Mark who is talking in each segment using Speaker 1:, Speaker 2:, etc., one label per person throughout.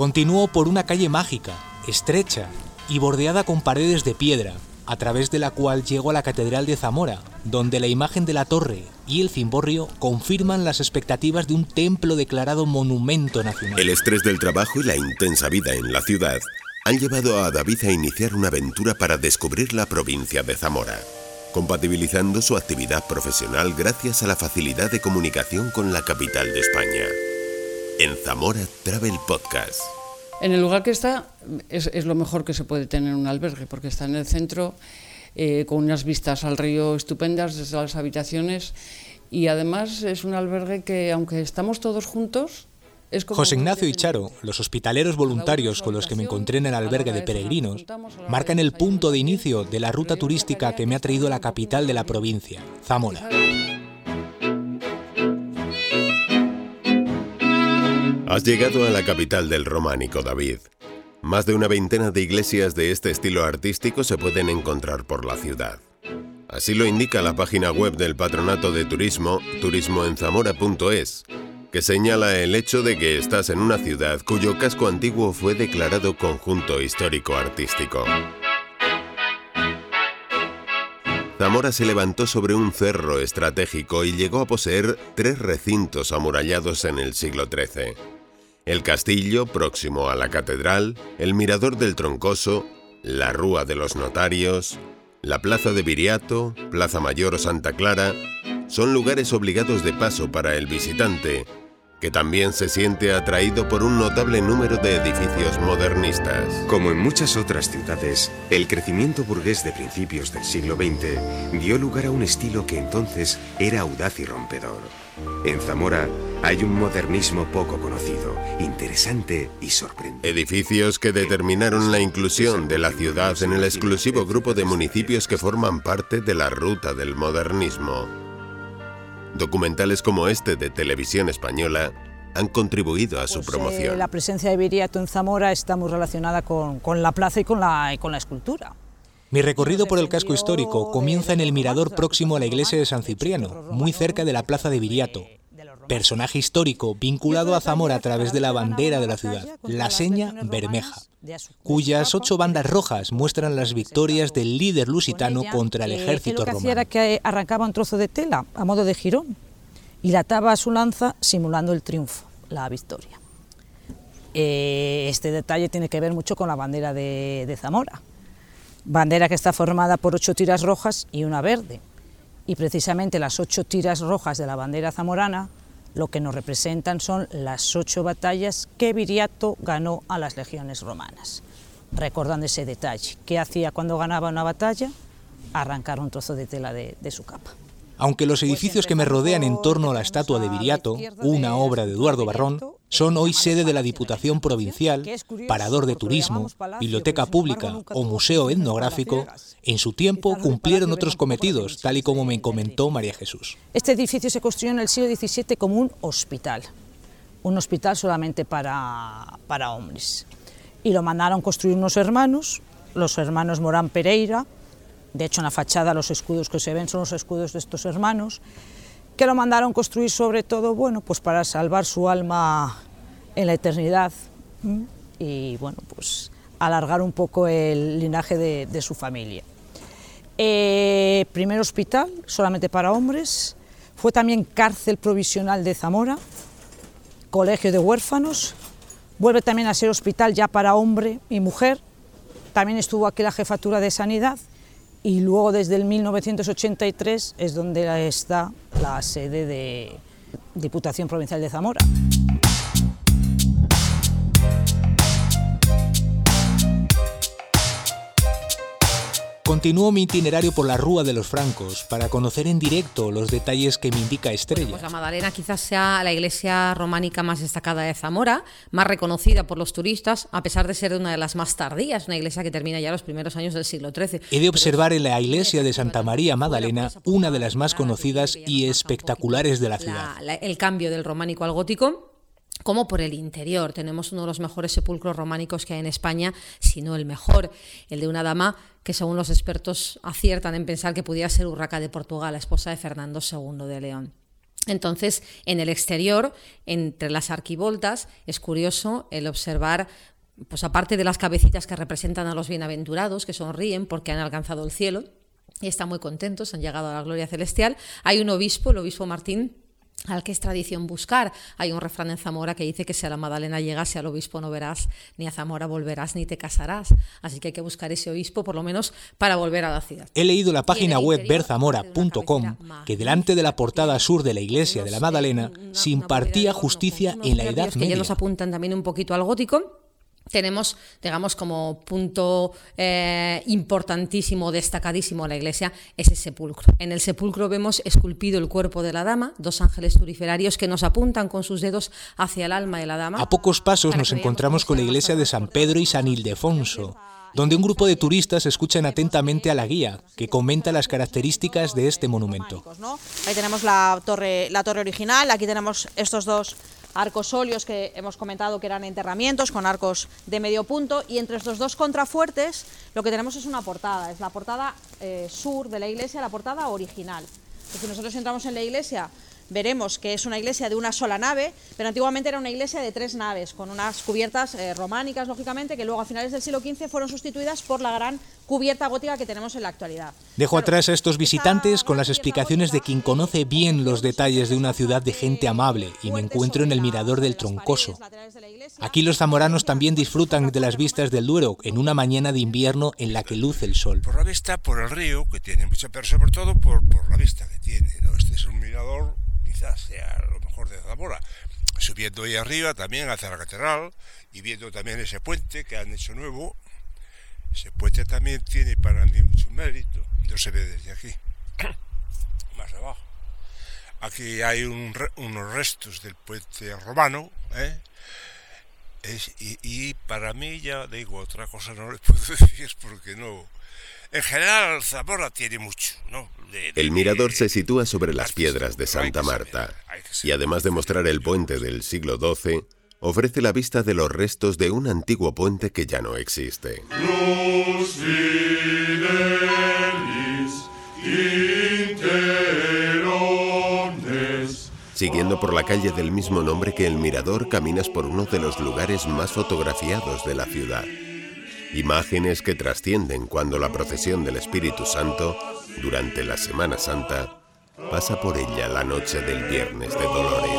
Speaker 1: Continúo por una calle mágica, estrecha y bordeada con paredes de piedra, a través de la cual llego a la Catedral de Zamora, donde la imagen de la torre y el cimborrio confirman las expectativas de un templo declarado monumento nacional.
Speaker 2: El estrés del trabajo y la intensa vida en la ciudad han llevado a David a iniciar una aventura para descubrir la provincia de Zamora, compatibilizando su actividad profesional gracias a la facilidad de comunicación con la capital de España. En Zamora Travel Podcast.
Speaker 3: En el lugar que está es, lo mejor que se puede tener un albergue, porque está en el centro, eh, con unas vistas al río estupendas desde las habitaciones y además es un albergue que, aunque estamos todos juntos, es como
Speaker 1: José Ignacio y Charo, los hospitaleros voluntarios con los que me encontré en el albergue de peregrinos, marcan el punto de inicio de la ruta turística que me ha traído a la capital de la provincia, Zamora.
Speaker 2: Has llegado a la capital del románico, David. Más de una veintena de iglesias de este estilo artístico se pueden encontrar por la ciudad. Así lo indica la página web del Patronato de Turismo, turismoenzamora.es, que señala el hecho de que estás en una ciudad cuyo casco antiguo fue declarado conjunto histórico artístico. Zamora se levantó sobre un cerro estratégico y llegó a poseer tres recintos amurallados en el siglo XIII el castillo próximo a la catedral, el mirador del Troncoso, la Rúa de los Notarios, la Plaza de Viriato, Plaza Mayor Santa Clara, son lugares obligados de paso para el visitante, que también se siente atraído por un notable número de edificios modernistas.
Speaker 4: Como en muchas otras ciudades, el crecimiento burgués de principios del siglo XX dio lugar a un estilo que entonces era audaz y rompedor. En Zamora hay un modernismo poco conocido, interesante y sorprendente.
Speaker 2: Edificios que determinaron la inclusión de la ciudad en el exclusivo grupo de municipios que forman parte de la ruta del modernismo. Documentales como este de Televisión Española han contribuido a su
Speaker 5: Pues, eh,
Speaker 2: promoción.
Speaker 5: la presencia de Viriato en Zamora está muy relacionada con, con la plaza y con la, y con la escultura.
Speaker 1: Mi recorrido por el casco histórico comienza en el mirador próximo a la iglesia de San Cipriano, muy cerca de la plaza de Viriato, personaje histórico vinculado a Zamora a través de la bandera de la ciudad, la seña Bermeja, cuyas ocho bandas rojas muestran las victorias del líder lusitano contra el
Speaker 5: Eh,
Speaker 1: ejército romano.
Speaker 5: era que arrancaba un trozo de tela a modo de jirón y la ataba a su lanza simulando el triunfo, la victoria. Eh, este detalle tiene que ver mucho con la bandera de, de Zamora, bandera que está formada por ocho tiras rojas y una verde. Y precisamente las ocho tiras rojas de la bandera zamorana lo que nos representan son las ocho batallas que Viriato ganó a las legiones romanas. Recordando ese detalle, ¿qué hacía cuando ganaba una batalla? Arrancar un trozo de tela de, de su capa.
Speaker 1: Aunque los edificios que me rodean en torno a la estatua de Viriato, una obra de Eduardo Barrón, son hoy sede de la Diputación Provincial, parador de turismo, biblioteca pública o museo etnográfico, en su tiempo cumplieron otros cometidos, tal y como me comentó María Jesús.
Speaker 5: Este edificio se construyó en el siglo XVII como un hospital, un hospital solamente para, para hombres. Y lo mandaron construir unos hermanos, los hermanos Morán Pereira, de hecho en la fachada los escudos que se ven son los escudos de estos hermanos, que lo mandaron construir sobre todo, bueno, pues para salvar su alma en la eternidad y, bueno, pues alargar un poco el linaje de, de su familia. Eh, primer hospital, solamente para hombres, fue también cárcel provisional de Zamora, colegio de huérfanos, vuelve también a ser hospital ya para hombre y mujer, también estuvo aquí la jefatura de sanidad y luego desde el 1983 es donde está la sede de Diputación Provincial de Zamora.
Speaker 1: Continúo mi itinerario por la Rúa de los Francos para conocer en directo los detalles que me indica Estrella.
Speaker 6: Pues la Madalena quizás sea la iglesia románica más destacada de Zamora, más reconocida por los turistas, a pesar de ser una de las más tardías, una iglesia que termina ya los primeros años del siglo XIII.
Speaker 1: He de observar en la iglesia de Santa María Magdalena una de las más conocidas y espectaculares de la ciudad.
Speaker 6: La- la- el cambio del románico al gótico. Como por el interior. Tenemos uno de los mejores sepulcros románicos que hay en España, si no el mejor, el de una dama que según los expertos aciertan en pensar que pudiera ser Urraca de Portugal, la esposa de Fernando II de León. Entonces, en el exterior, entre las arquivoltas, es curioso el observar pues aparte de las cabecitas que representan a los bienaventurados, que sonríen porque han alcanzado el cielo y están muy contentos, han llegado a la gloria celestial, hay un obispo, el obispo Martín, al que es tradición buscar. Hay un refrán en Zamora que dice que si a la Madalena llegase al obispo no verás, ni a Zamora volverás, ni te casarás. Así que hay que buscar ese obispo por lo menos para volver a la ciudad.
Speaker 1: He leído la página web berzamora.com que delante de la portada sur de la iglesia de la Madalena se impartía justicia en la Edad Media.
Speaker 6: Que ya nos apuntan también un poquito al gótico tenemos, digamos, como punto eh, importantísimo, destacadísimo de la iglesia, ese sepulcro. En el sepulcro vemos esculpido el cuerpo de la dama, dos ángeles turiferarios que nos apuntan con sus dedos hacia el alma de la dama.
Speaker 1: A pocos pasos nos encontramos con la iglesia de San Pedro y San Ildefonso, donde un grupo de turistas escuchan atentamente a la guía, que comenta las características de este monumento.
Speaker 7: Ahí tenemos la torre, la torre original, aquí tenemos estos dos arcos óleos que hemos comentado que eran enterramientos con arcos de medio punto y entre estos dos contrafuertes lo que tenemos es una portada, es la portada eh, sur de la iglesia, la portada original. Si nosotros entramos en la iglesia veremos que es una iglesia de una sola nave, pero antiguamente era una iglesia de tres naves, con unas cubiertas eh, románicas, lógicamente, que luego a finales del siglo XV fueron sustituidas por la gran cubierta gótica que tenemos en la actualidad.
Speaker 1: Dejo atrás a estos visitantes con las explicaciones de quien conoce bien los detalles de una ciudad de gente amable y me encuentro en el mirador del Troncoso. Aquí los zamoranos también disfrutan de las vistas del Duero en una mañana de invierno en la que luce el sol.
Speaker 8: Por la vista, por el río, que tiene mucha, pero sobre todo por, por la vista que tiene. Este es un mirador sea lo mejor de Zamora. Subiendo ahí arriba también hacia la catedral y viendo también ese puente que han hecho nuevo. Ese puente también tiene para mí mucho mérito. No se ve desde aquí, más abajo. Aquí hay unos restos del puente romano, ¿eh? y, y, para mí ya digo otra cosa no les puedo decir porque no en general, Zamora tiene mucho, ¿no?
Speaker 2: el mirador se sitúa sobre las piedras de Santa Marta y además de mostrar el puente del siglo XII, ofrece la vista de los restos de un antiguo puente que ya no existe. Siguiendo por la calle del mismo nombre que el mirador, caminas por uno de los lugares más fotografiados de la ciudad. Imágenes que trascienden cuando la procesión del Espíritu Santo, durante la Semana Santa, pasa por ella la noche del Viernes de Dolores.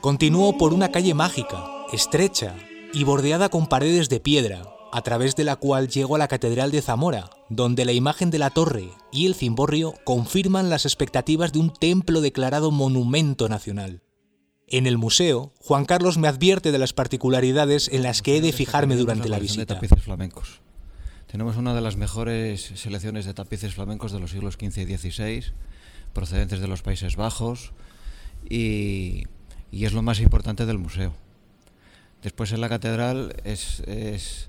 Speaker 1: Continúo por una calle mágica, estrecha y bordeada con paredes de piedra, a través de la cual llego a la Catedral de Zamora, donde la imagen de la torre y el cimborrio confirman las expectativas de un templo declarado monumento nacional. En el museo, Juan Carlos me advierte de las particularidades en las que he de fijarme durante la visita.
Speaker 9: tapices flamencos. Tenemos una de las mejores selecciones de tapices flamencos de los siglos XV y XVI, procedentes de los Países Bajos, y, es lo más importante del museo. Después en la catedral es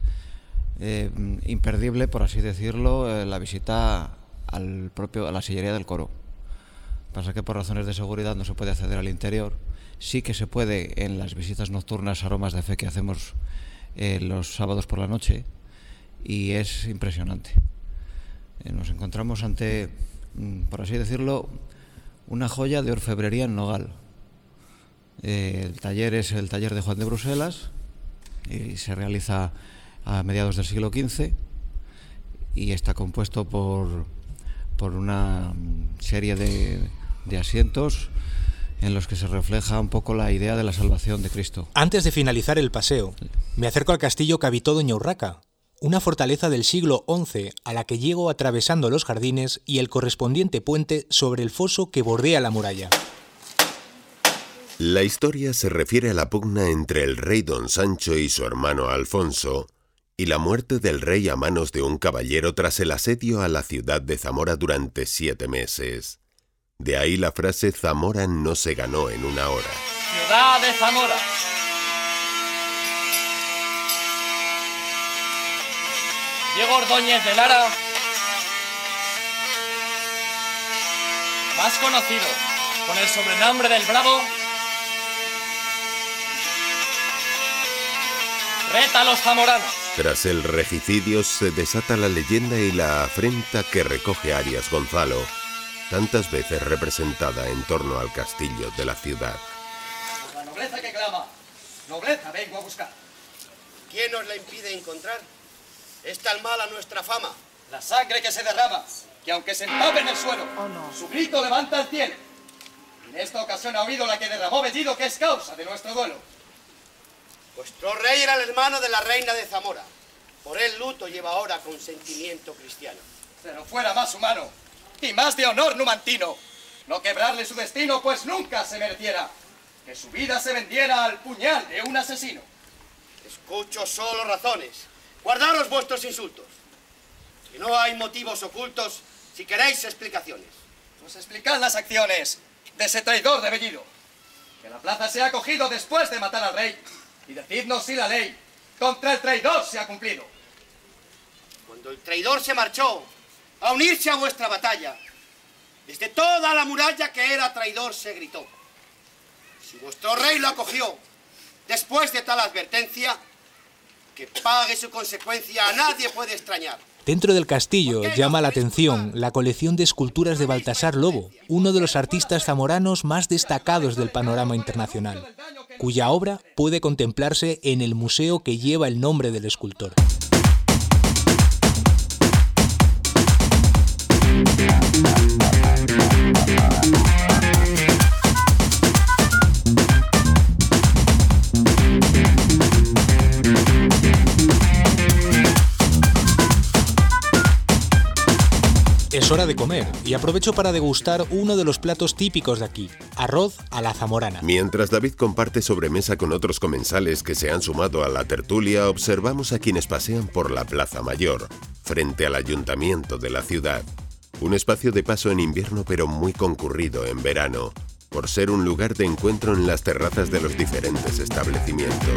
Speaker 9: eh, imperdible, por así decirlo, eh, la visita al propio, a la sillería del coro. Pasa que por razones de seguridad no se puede acceder al interior. Sí que se puede en las visitas nocturnas aromas de fe que hacemos eh, los sábados por la noche y es impresionante. nos encontramos ante, mm, por así decirlo, una joya de orfebrería en Nogal. el taller es el taller de Juan de Bruselas y se realiza a mediados del siglo XV y está compuesto por, por una serie de, de asientos en los que se refleja un poco la idea de la salvación de Cristo.
Speaker 1: Antes de finalizar el paseo, me acerco al castillo que habitó Doña Urraca, una fortaleza del siglo XI a la que llego atravesando los jardines y el correspondiente puente sobre el foso que bordea la muralla.
Speaker 2: La historia se refiere a la pugna entre el rey don Sancho y su hermano Alfonso, y la muerte del rey a manos de un caballero tras el asedio a la ciudad de Zamora durante siete meses. De ahí la frase Zamora no se ganó en una hora.
Speaker 10: Ciudad de Zamora. Diego Ordóñez de Lara, más conocido con el sobrenombre del Bravo, reta a los zamoranos.
Speaker 2: Tras el regicidio se desata la leyenda y la afrenta que recoge Arias Gonzalo, tantas veces representada en torno al castillo de la ciudad.
Speaker 10: La nobleza que clama. Nobleza vengo a buscar.
Speaker 11: ¿Quién nos la impide encontrar? Es tan mala nuestra fama.
Speaker 10: La sangre que se derrama, que aunque se empape en el suelo, su grito levanta el cielo. En esta ocasión ha oído la que derramó Bellido, que es causa de nuestro duelo.
Speaker 11: Vuestro rey era el hermano de la reina de Zamora. Por el luto lleva ahora consentimiento cristiano.
Speaker 10: Pero fuera más humano y más de honor numantino, no quebrarle su destino, pues nunca se mereciera que su vida se vendiera al puñal de un asesino.
Speaker 11: Escucho solo razones. Guardaros vuestros insultos. Que no hay motivos ocultos si queréis explicaciones.
Speaker 10: Pues explicad las acciones de ese traidor de Bellido. Que la plaza se ha cogido después de matar al rey. Y decidnos si la ley contra el traidor se ha cumplido.
Speaker 11: Cuando el traidor se marchó a unirse a vuestra batalla, desde toda la muralla que era traidor se gritó. Si vuestro rey lo acogió, después de tal advertencia, que pague su consecuencia a nadie puede extrañar.
Speaker 1: Dentro del castillo llama la atención la colección de esculturas de Baltasar Lobo, uno de los artistas zamoranos más destacados del panorama internacional, cuya obra puede contemplarse en el museo que lleva el nombre del escultor. Es hora de comer y aprovecho para degustar uno de los platos típicos de aquí, arroz a la zamorana.
Speaker 2: Mientras David comparte sobremesa con otros comensales que se han sumado a la tertulia, observamos a quienes pasean por la Plaza Mayor, frente al ayuntamiento de la ciudad. Un espacio de paso en invierno pero muy concurrido en verano, por ser un lugar de encuentro en las terrazas de los diferentes establecimientos.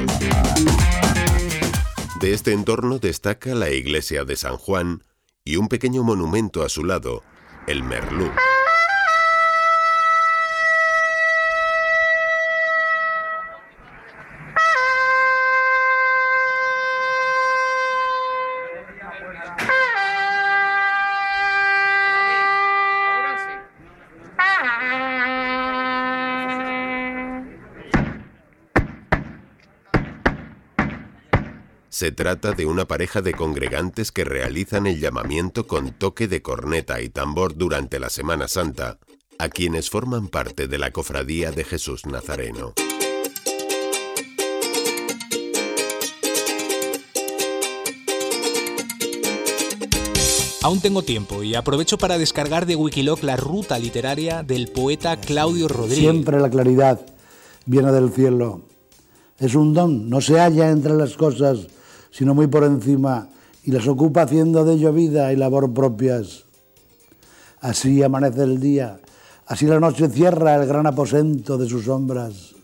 Speaker 2: De este entorno destaca la iglesia de San Juan, y un pequeño monumento a su lado, el Merlú. Se trata de una pareja de congregantes que realizan el llamamiento con toque de corneta y tambor durante la Semana Santa, a quienes forman parte de la Cofradía de Jesús Nazareno.
Speaker 1: Aún tengo tiempo y aprovecho para descargar de Wikiloc la ruta literaria del poeta Claudio Rodríguez.
Speaker 12: Siempre la claridad viene del cielo. Es un don, no se halla entre las cosas, sino muy por encima, y las ocupa haciendo de ello vida y labor propias. Así amanece el día, así la noche cierra el gran aposento de sus sombras.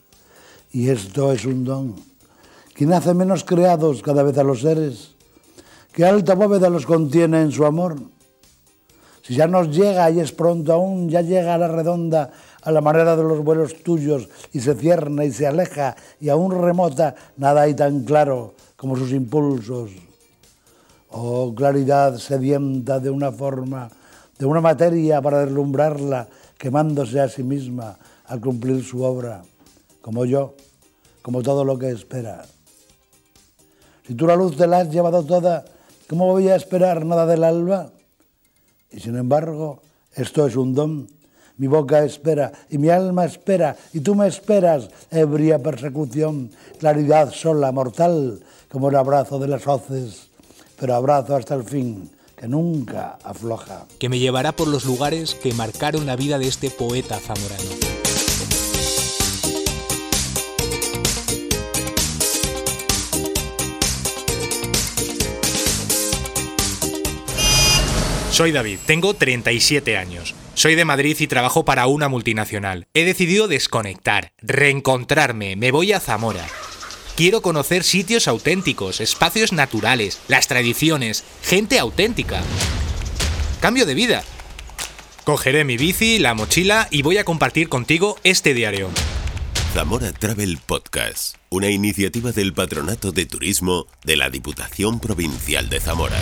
Speaker 12: Y esto es un don. Quien hace menos creados cada vez a los seres, que alta bóveda los contiene en su amor. Si ya nos llega y es pronto aún, ya llega a la redonda a la manera de los vuelos tuyos y se cierna y se aleja y aún remota, nada hay tan claro como sus impulsos. Oh claridad sedienta de una forma, de una materia para deslumbrarla, quemándose a sí misma al cumplir su obra, como yo, como todo lo que espera. Si tú la luz te la has llevado toda, ¿cómo voy a esperar nada del alba? Y sin embargo, esto es un don. Mi boca espera y mi alma espera y tú me esperas, ebria persecución, claridad sola, mortal, como el abrazo de las hoces, pero abrazo hasta el fin, que nunca afloja.
Speaker 1: Que me llevará por los lugares que marcaron la vida de este poeta zamorano. Soy David, tengo 37 años. Soy de Madrid y trabajo para una multinacional. He decidido desconectar, reencontrarme, me voy a Zamora. Quiero conocer sitios auténticos, espacios naturales, las tradiciones, gente auténtica. Cambio de vida. Cogeré mi bici, la mochila y voy a compartir contigo este diario.
Speaker 2: Zamora Travel Podcast, una iniciativa del Patronato de Turismo de la Diputación Provincial de Zamora.